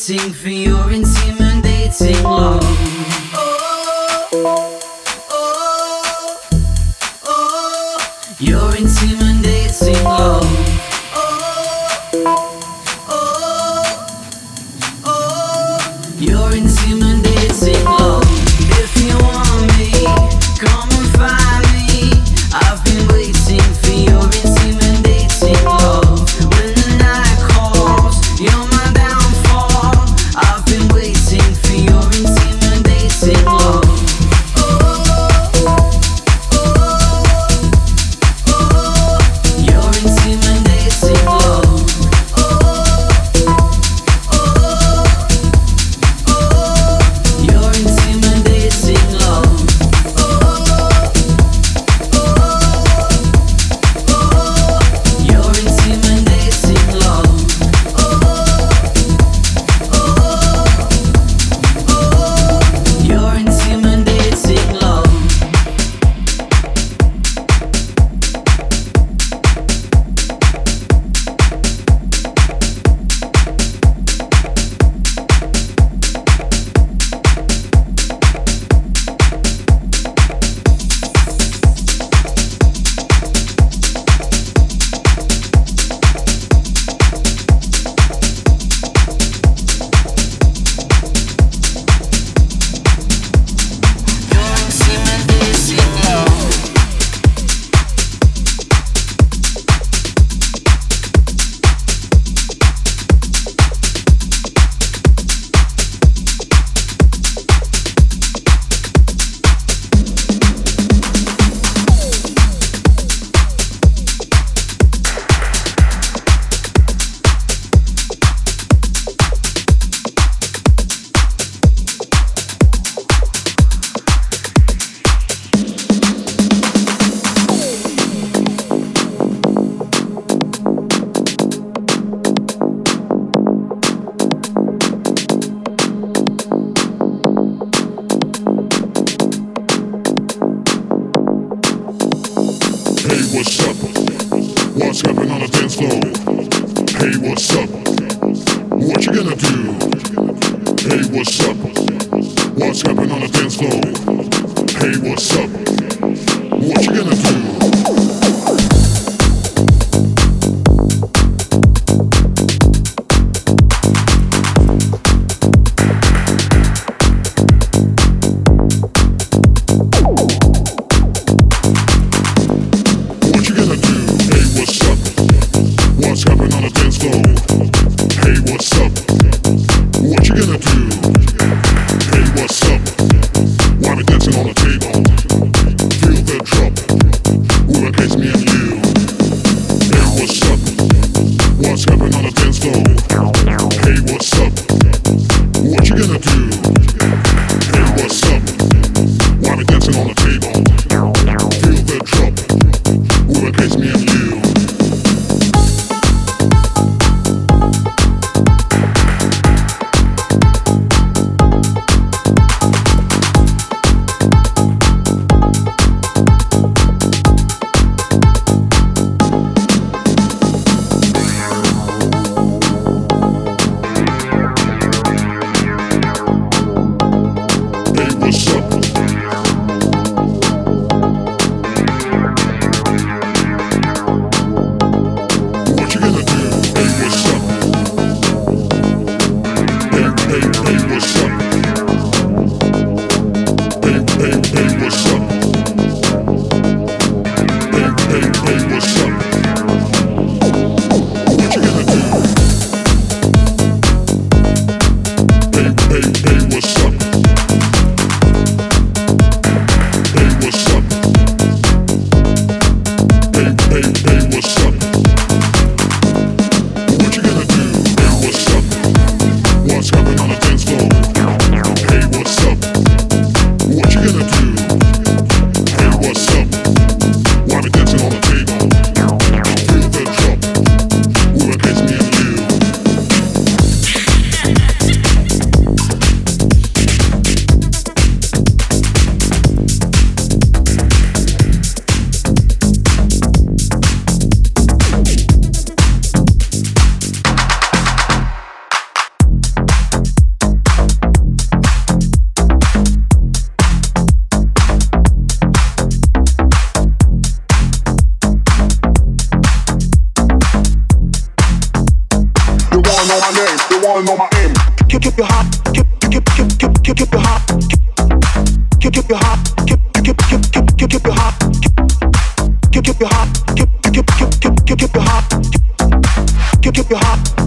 sem fim Hope you're thinking about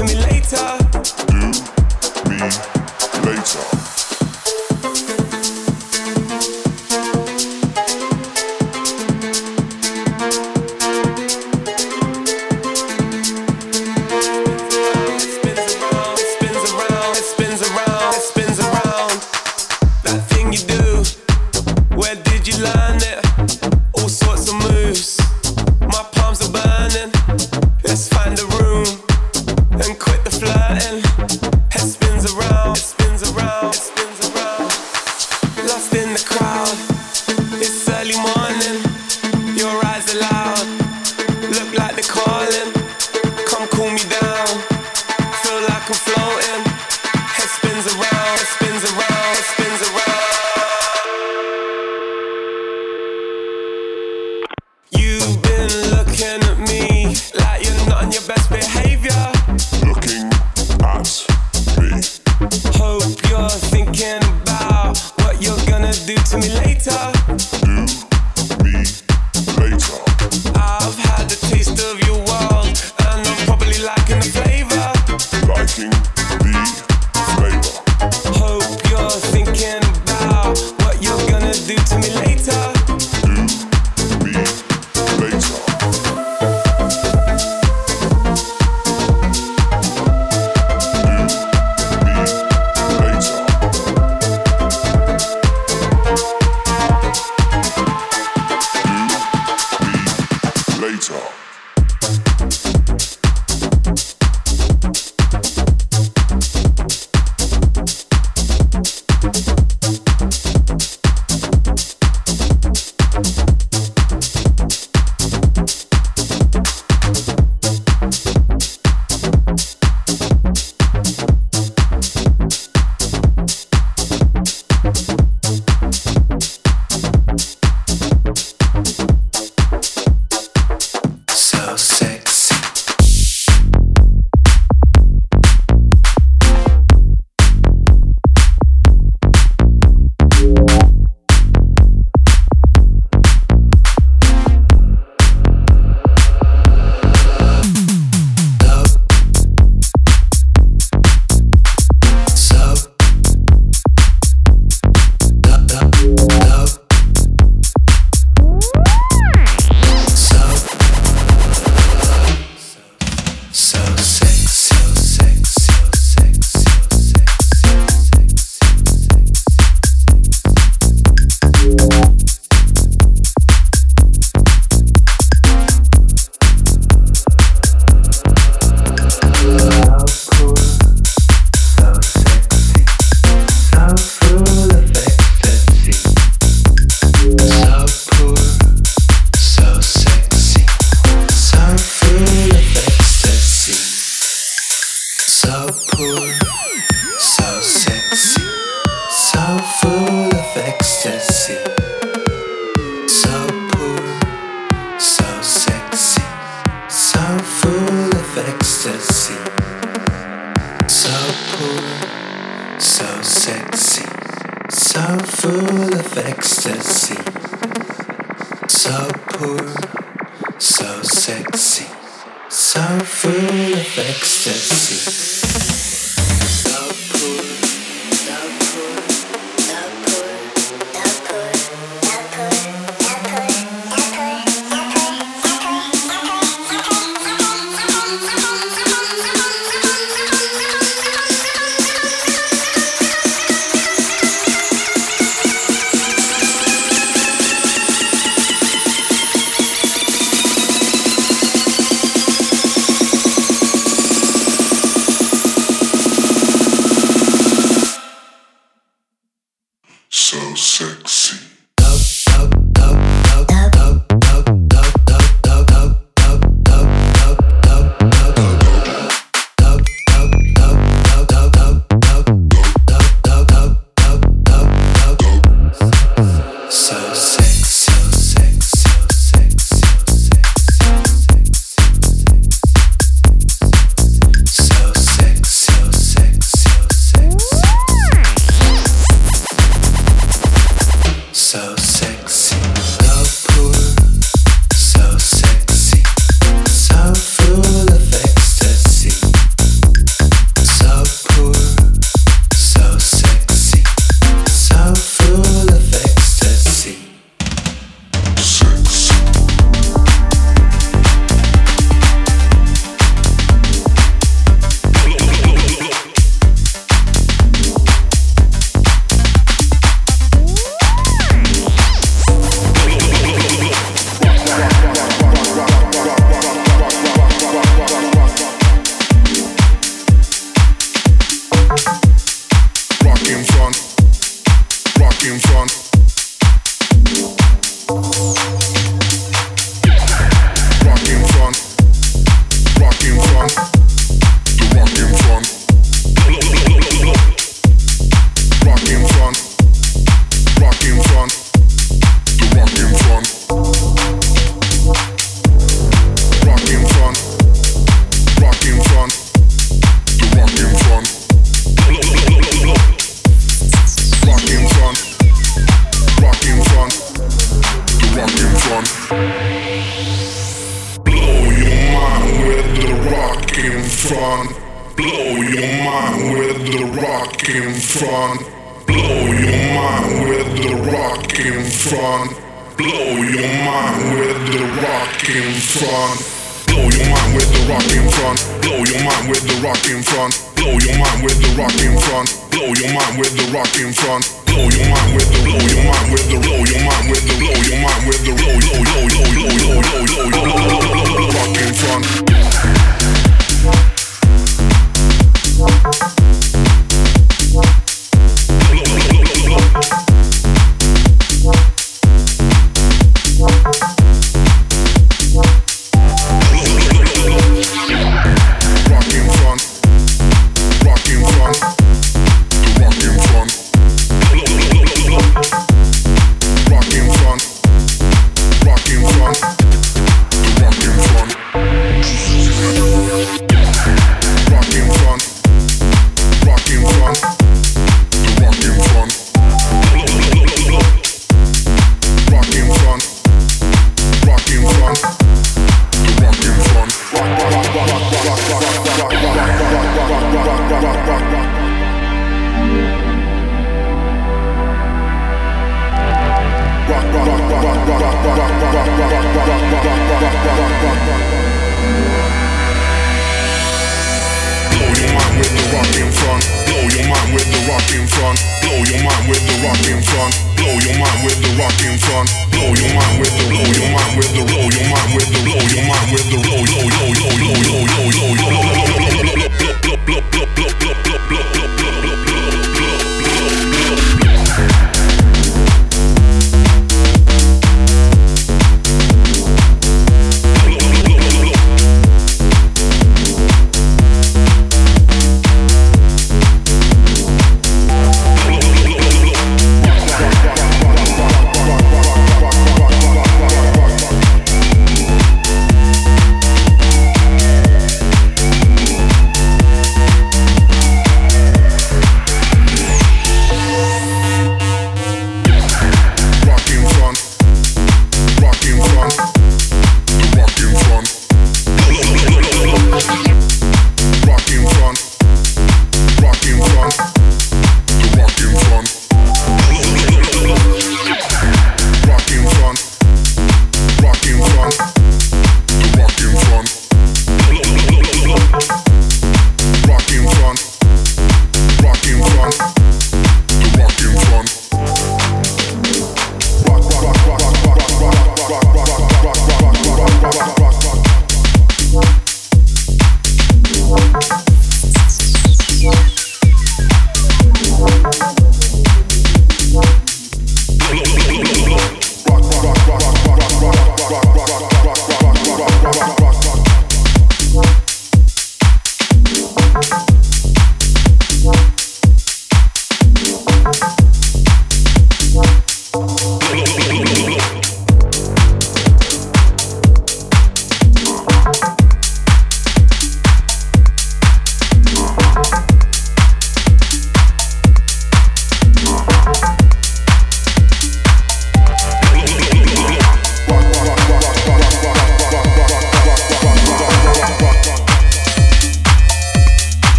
to me later.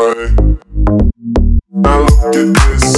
At, at night.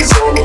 is over.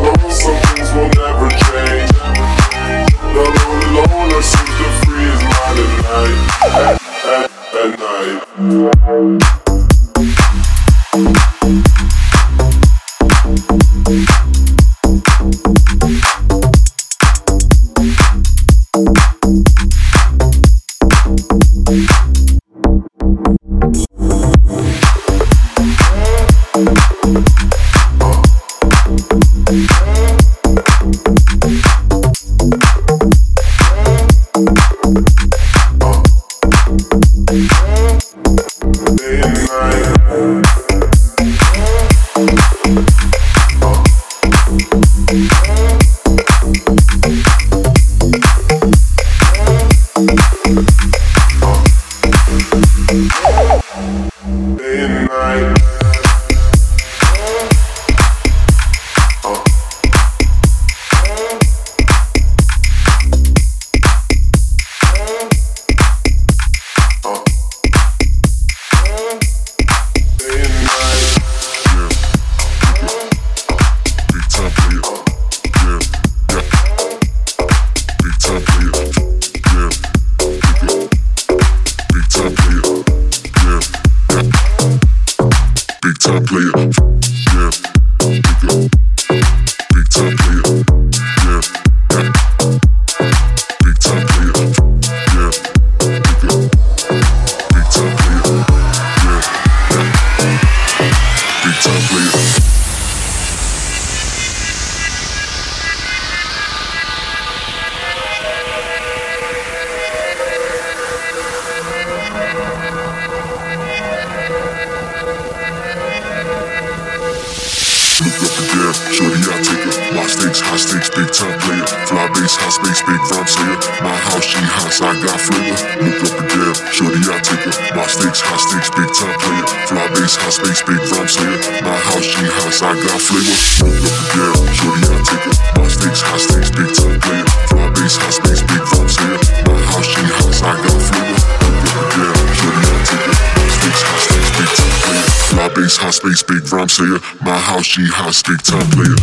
She hot, big time player.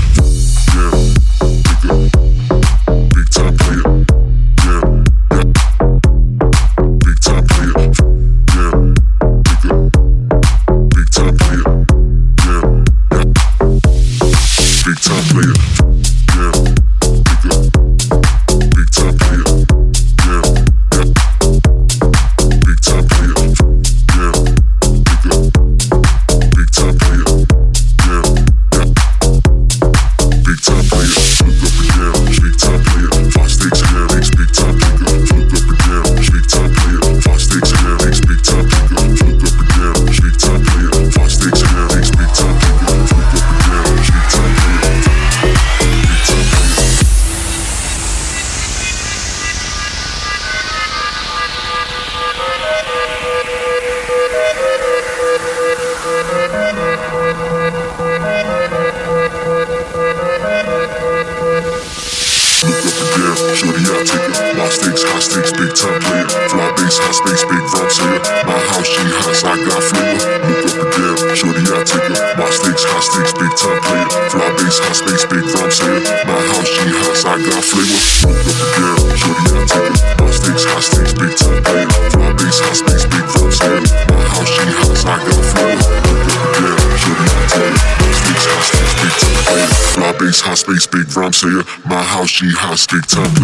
Yeah, big time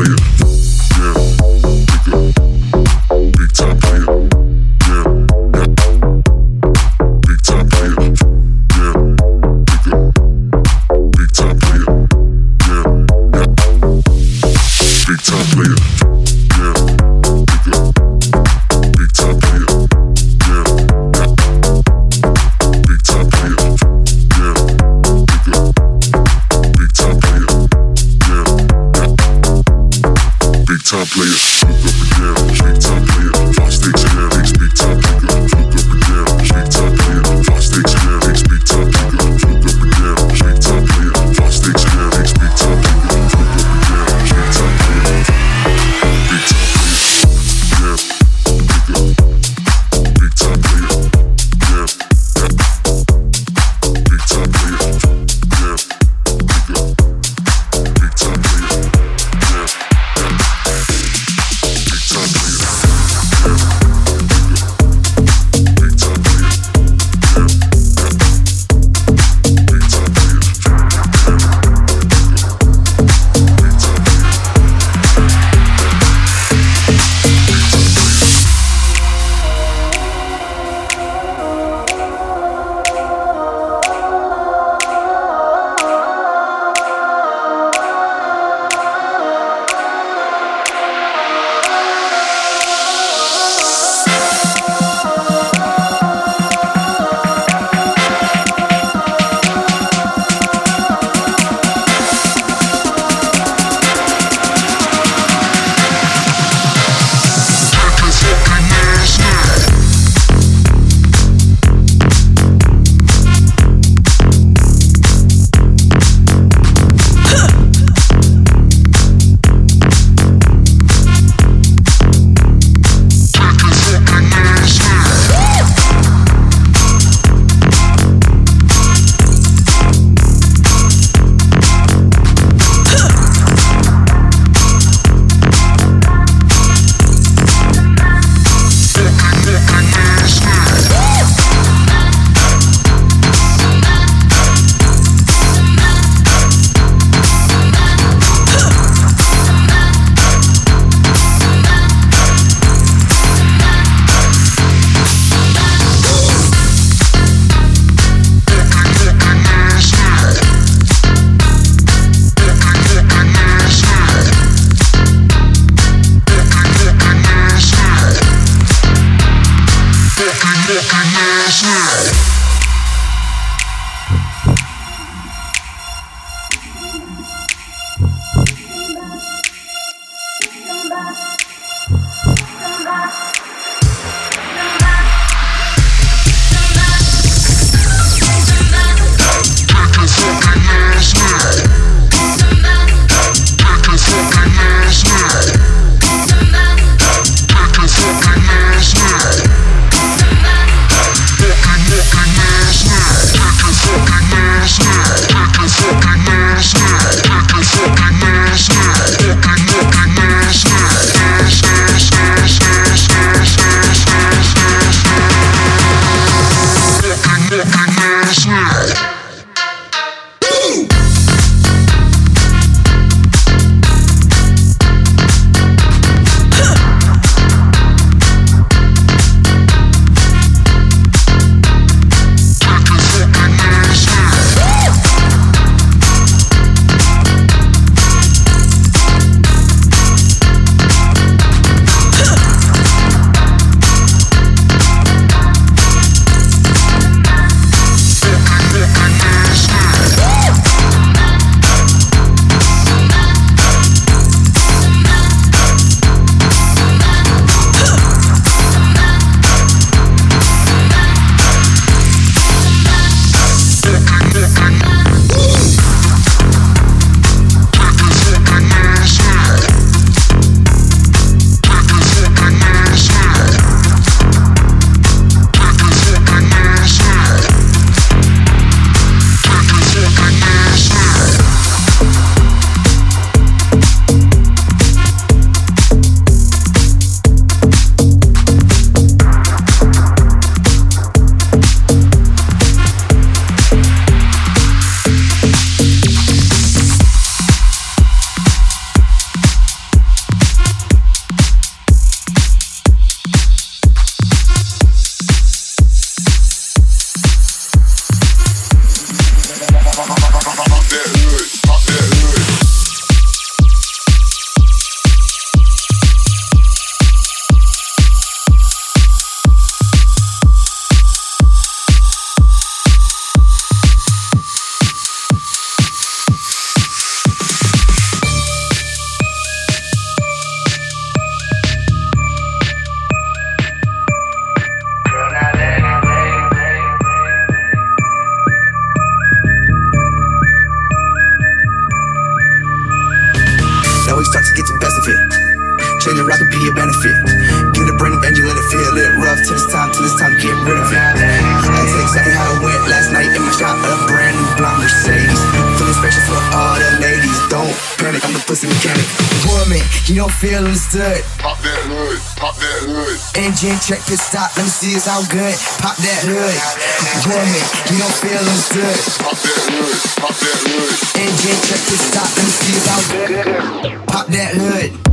panic, I'm the pussy mechanic. Woman, you don't feel understood. Pop that hood, pop that hood. Engine check pit stop, let me see it's all good. Pop that hood. Woman, you don't feel understood. Pop that hood, pop that hood. Engine check pit stop, let me see it's all good. Pop that hood.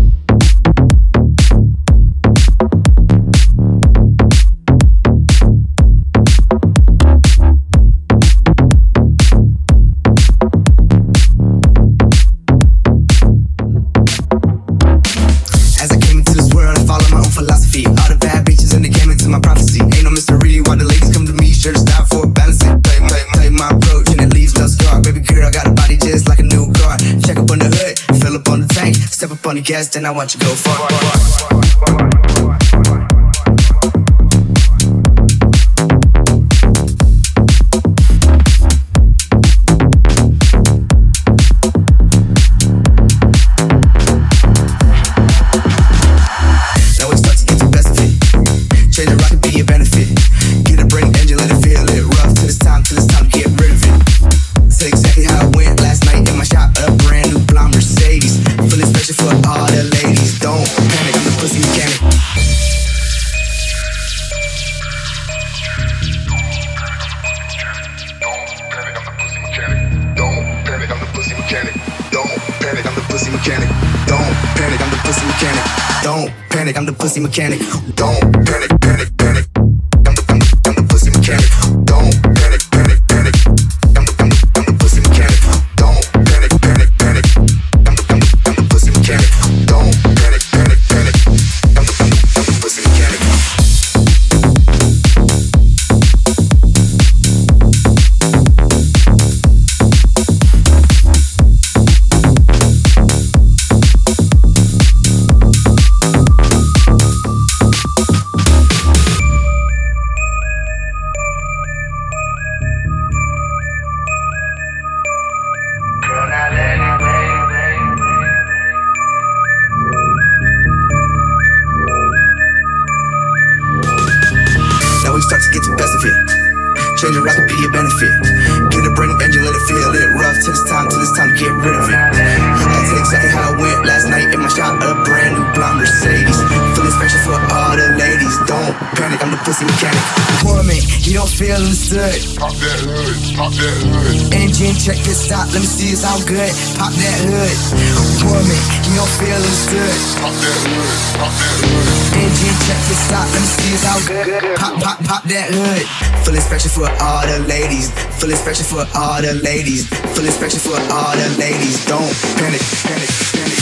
On the gas, then I want you to go far. Now mechanic. Don't start to get the best of it. Change rock could be a benefit. Get a brand new engine, let it feel it rough. Till it's time, till it's time to get rid of it. I tell exactly how it went last night in my shop. A brand new blonde Mercedes. Special for all the ladies. Don't panic, I'm the pussy mechanic. Woman, you don't feel understood. Pop that hood, pop that hood. Engine check pit stop, let me see it's all good. Pop that hood. Woman, you don't feel understood. Pop that hood, pop that hood. Engine check pit stop, let me see it's all good. Pop, pop, pop that hood. Full special for all the ladies. Full special for all the ladies. Full special for all the ladies. Don't panic, panic, panic,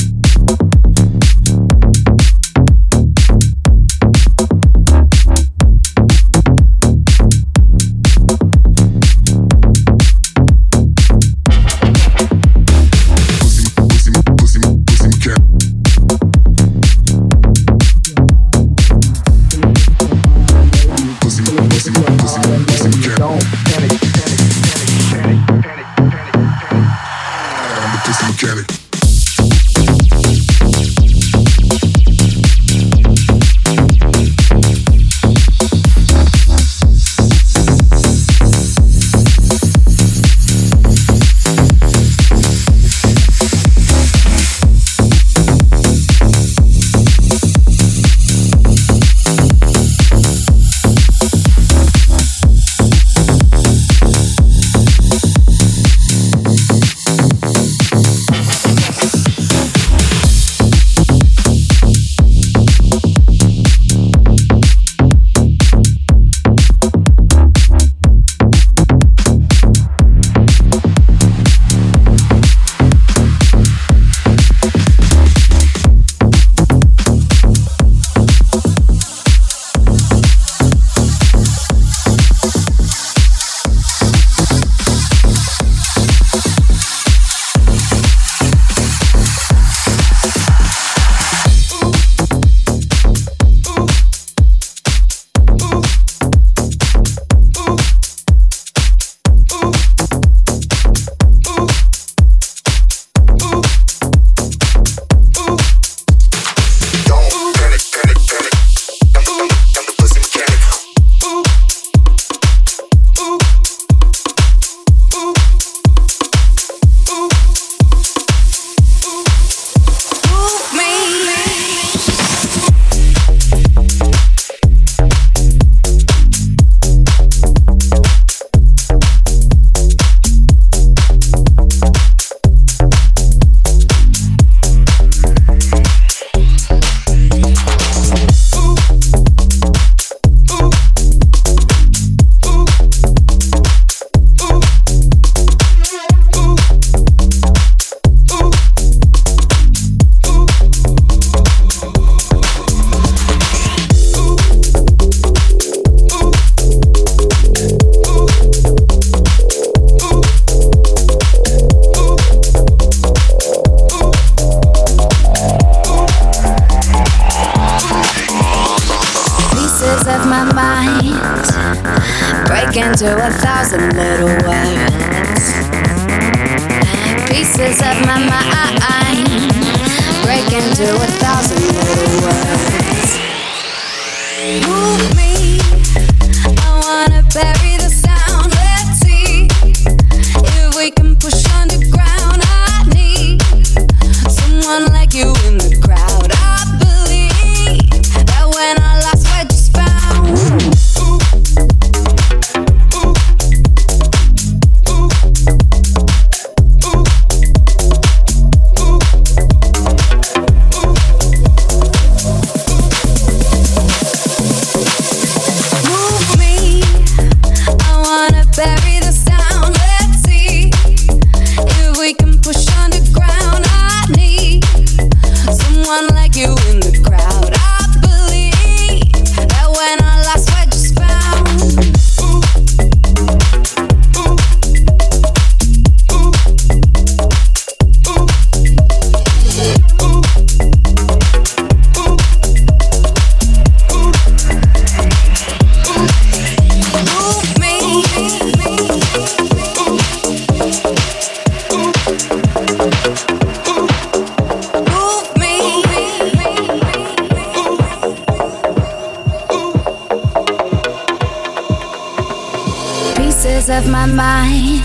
my mind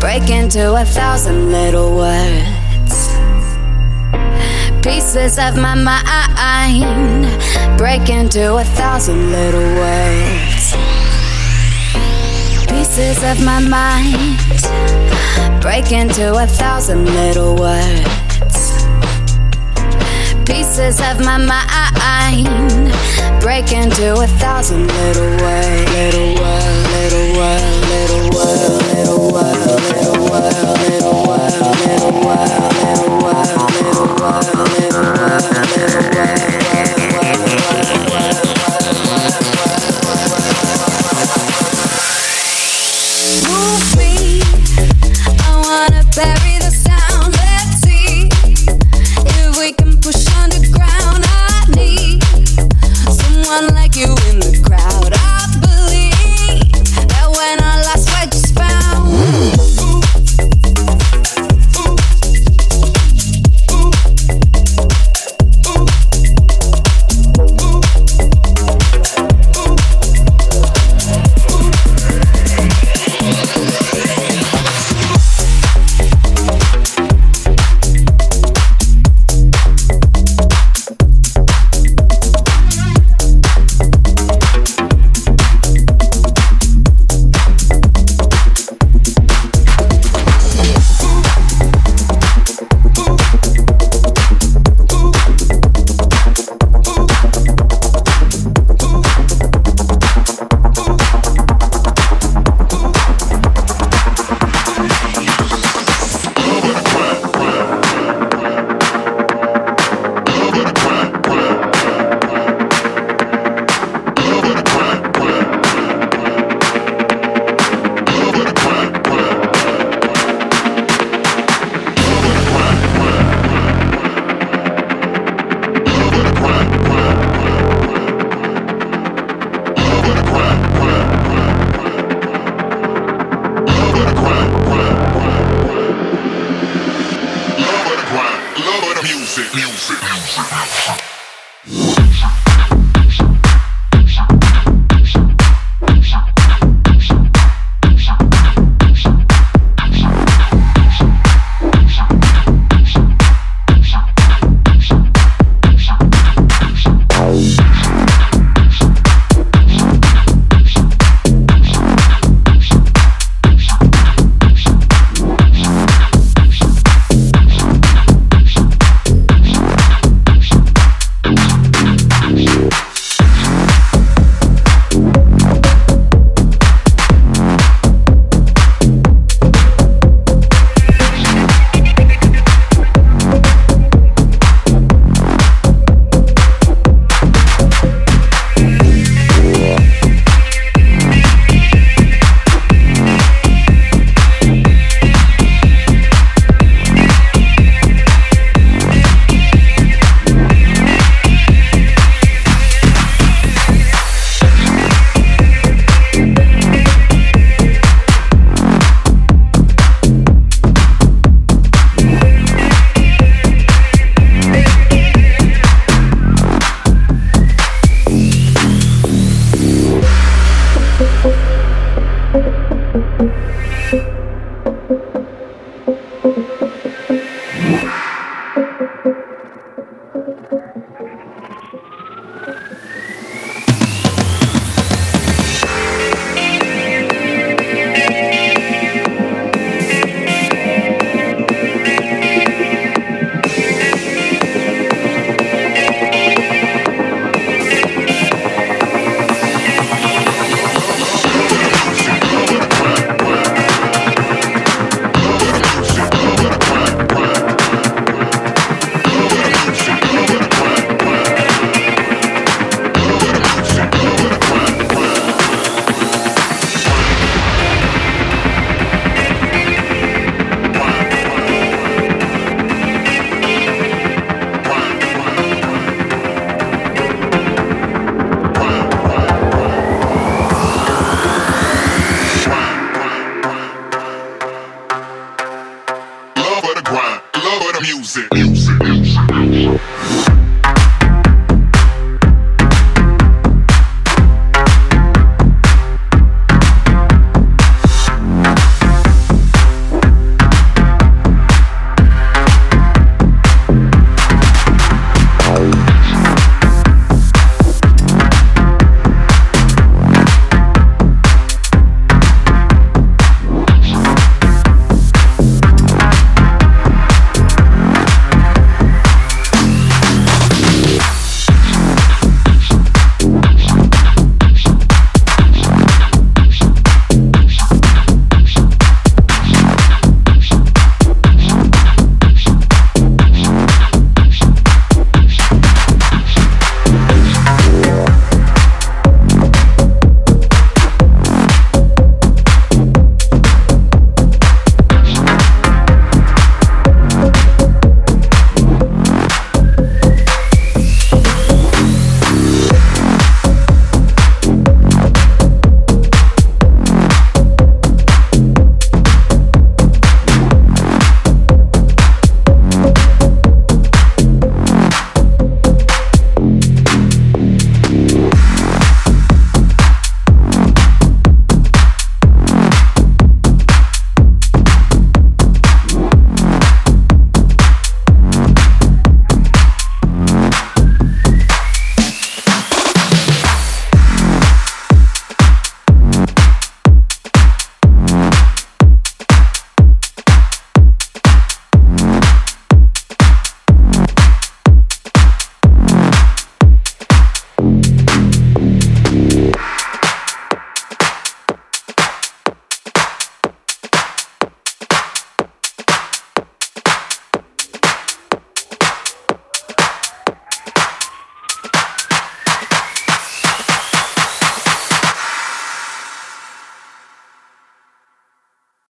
break into a thousand little words. Pieces of my mind break into a thousand little words. Pieces of my mind break into a thousand little words. Pieces of my mind break into a thousand little ways, little world, little world, little world, little world, little world.